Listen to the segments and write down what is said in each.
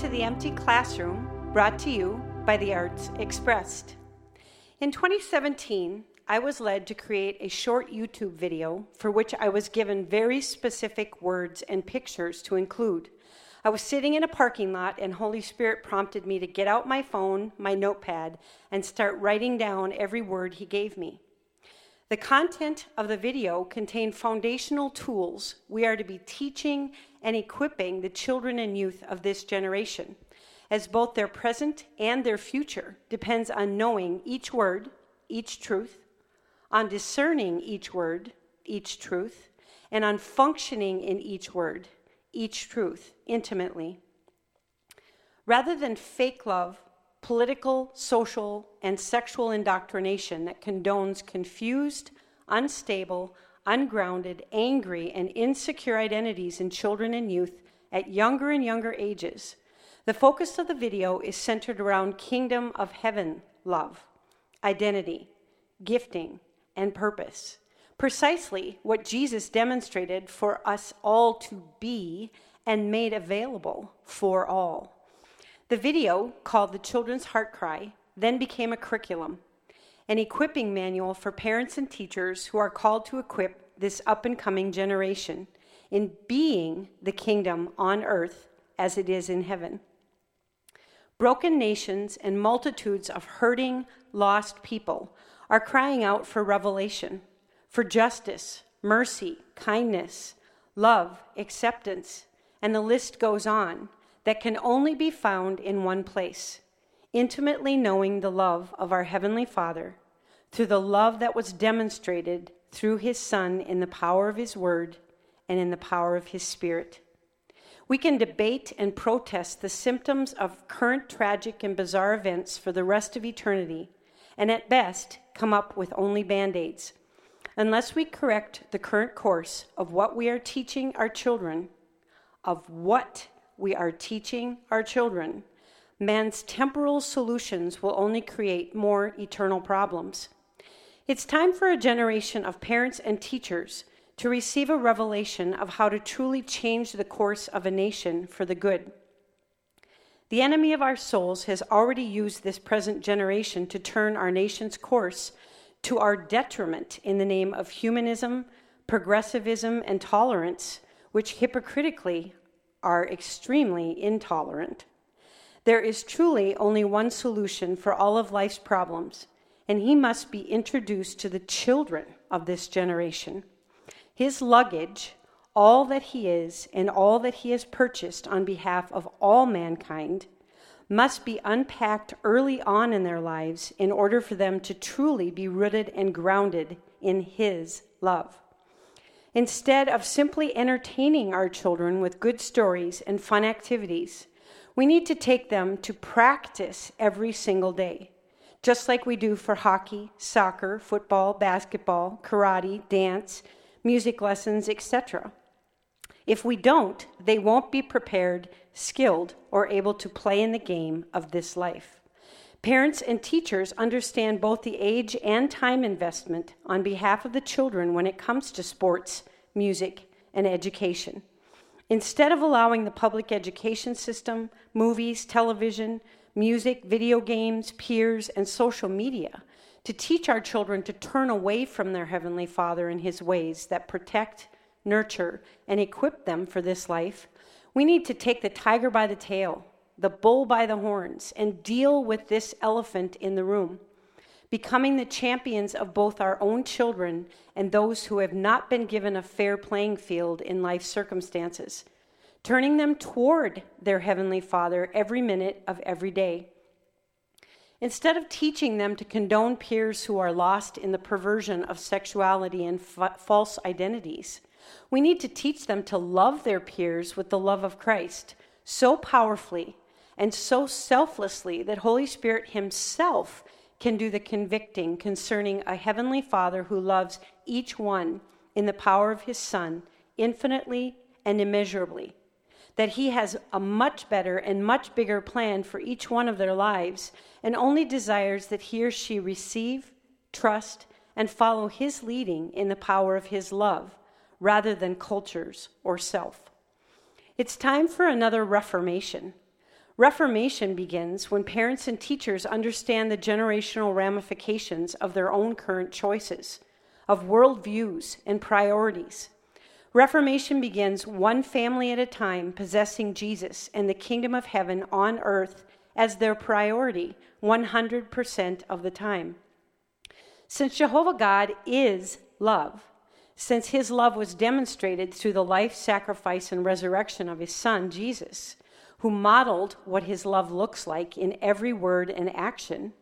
To the Empty Classroom, brought to you by the Arts Expressed. In 2017, I was led to create a short YouTube video for which I was given very specific words and pictures to include. I was sitting in a parking lot, and Holy Spirit prompted me to get out my phone, my notepad, and start writing down every word He gave me. The content of the video contained foundational tools we are to be teaching and equipping the children and youth of this generation, as both their present and their future depends on knowing each word, each truth, on discerning each word, each truth, and on functioning in each word, each truth, intimately. Rather than fake love, political, social, and sexual indoctrination that condones confused, unstable, ungrounded, angry, and insecure identities in children and youth at younger and younger ages. The focus of the video is centered around kingdom of heaven love, identity, gifting, and purpose. Precisely what Jesus demonstrated for us all to be and made available for all. The video, called The Children's Heart Cry, then became a curriculum an equipping manual for parents and teachers who are called to equip this up and coming generation in being the kingdom on earth as it is in heaven. Broken nations and multitudes of hurting, lost people are crying out for revelation, for justice, mercy, kindness, love, acceptance, and the list goes on that can only be found in one place intimately knowing the love of our Heavenly Father through the love that was demonstrated through His Son in the power of His Word and in the power of His Spirit. We can debate and protest the symptoms of current tragic and bizarre events for the rest of eternity, and at best come up with only band aids. Unless we correct the current course of what we are teaching our children, of what we are teaching our children, man's temporal solutions will only create more eternal problems. It's time for a generation of parents and teachers to receive a revelation of how to truly change the course of a nation for the good. The enemy of our souls has already used this present generation to turn our nation's course to our detriment in the name of humanism, progressivism, and tolerance, which hypocritically are extremely intolerant. There is truly only one solution for all of life's problems, and he must be introduced to the children of this generation. His luggage, all that he is, and all that he has purchased on behalf of all mankind, must be unpacked early on in their lives in order for them to truly be rooted and grounded in his love. Instead of simply entertaining our children with good stories and fun activities, we need to take them to practice every single day, just like we do for hockey, soccer, football, basketball, karate, dance, music lessons, etc. If we don't, they won't be prepared, skilled, or able to play in the game of this life. Parents and teachers understand both the age and time investment on behalf of the children when it comes to sports, music, and education. Instead of allowing the public education system, movies, television, music, video games, peers, and social media to teach our children to turn away from their Heavenly Father and His ways that protect, nurture, and equip them for this life, we need to take the tiger by the tail, the bull by the horns, and deal with this elephant in the room becoming the champions of both our own children and those who have not been given a fair playing field in life circumstances, turning them toward their Heavenly Father every minute of every day. Instead of teaching them to condone peers who are lost in the perversion of sexuality and false identities, we need to teach them to love their peers with the love of Christ so powerfully and so selflessly that Holy Spirit Himself can do the convicting concerning a heavenly Father who loves each one in the power of his Son infinitely and immeasurably. That he has a much better and much bigger plan for each one of their lives and only desires that he or she receive, trust, and follow his leading in the power of his love rather than cultures or self. It's time for another reformation, Reformation begins when parents and teachers understand the generational ramifications of their own current choices, of worldviews and priorities. Reformation begins one family at a time possessing Jesus and the kingdom of heaven on earth as their priority 100% of the time. Since Jehovah God is love, since his love was demonstrated through the life, sacrifice, and resurrection of his son, Jesus, who modeled what his love looks like in every word and action,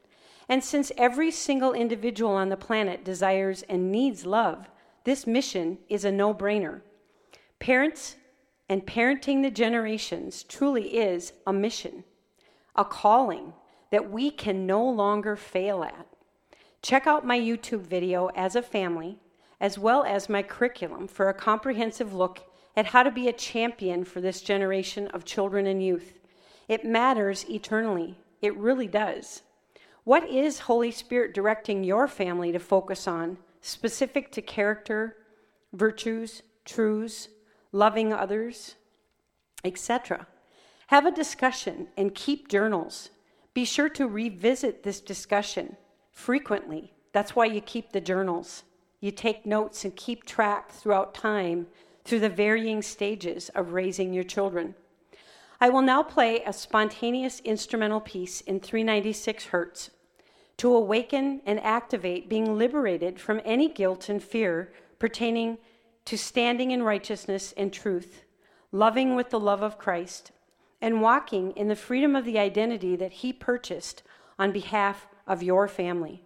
and since every single individual on the planet desires and needs love, this mission is a no brainer. Parents and parenting the generations truly is a mission, a calling that we can no longer fail at. Check out my YouTube video as a family, as well as my curriculum for a comprehensive look at how to be a champion for this generation of children and youth. It matters eternally. It really does. What is Holy Spirit directing your family to focus on, specific to character, virtues, truths, loving others, etc.? Have a discussion and keep journals. Be sure to revisit this discussion frequently. That's why you keep the journals. You take notes and keep track throughout time through the varying stages of raising your children. I will now play a spontaneous instrumental piece in 396 Hertz to awaken and activate being liberated from any guilt and fear pertaining to standing in righteousness and truth, loving with the love of Christ, and walking in the freedom of the identity that He purchased on behalf of your family.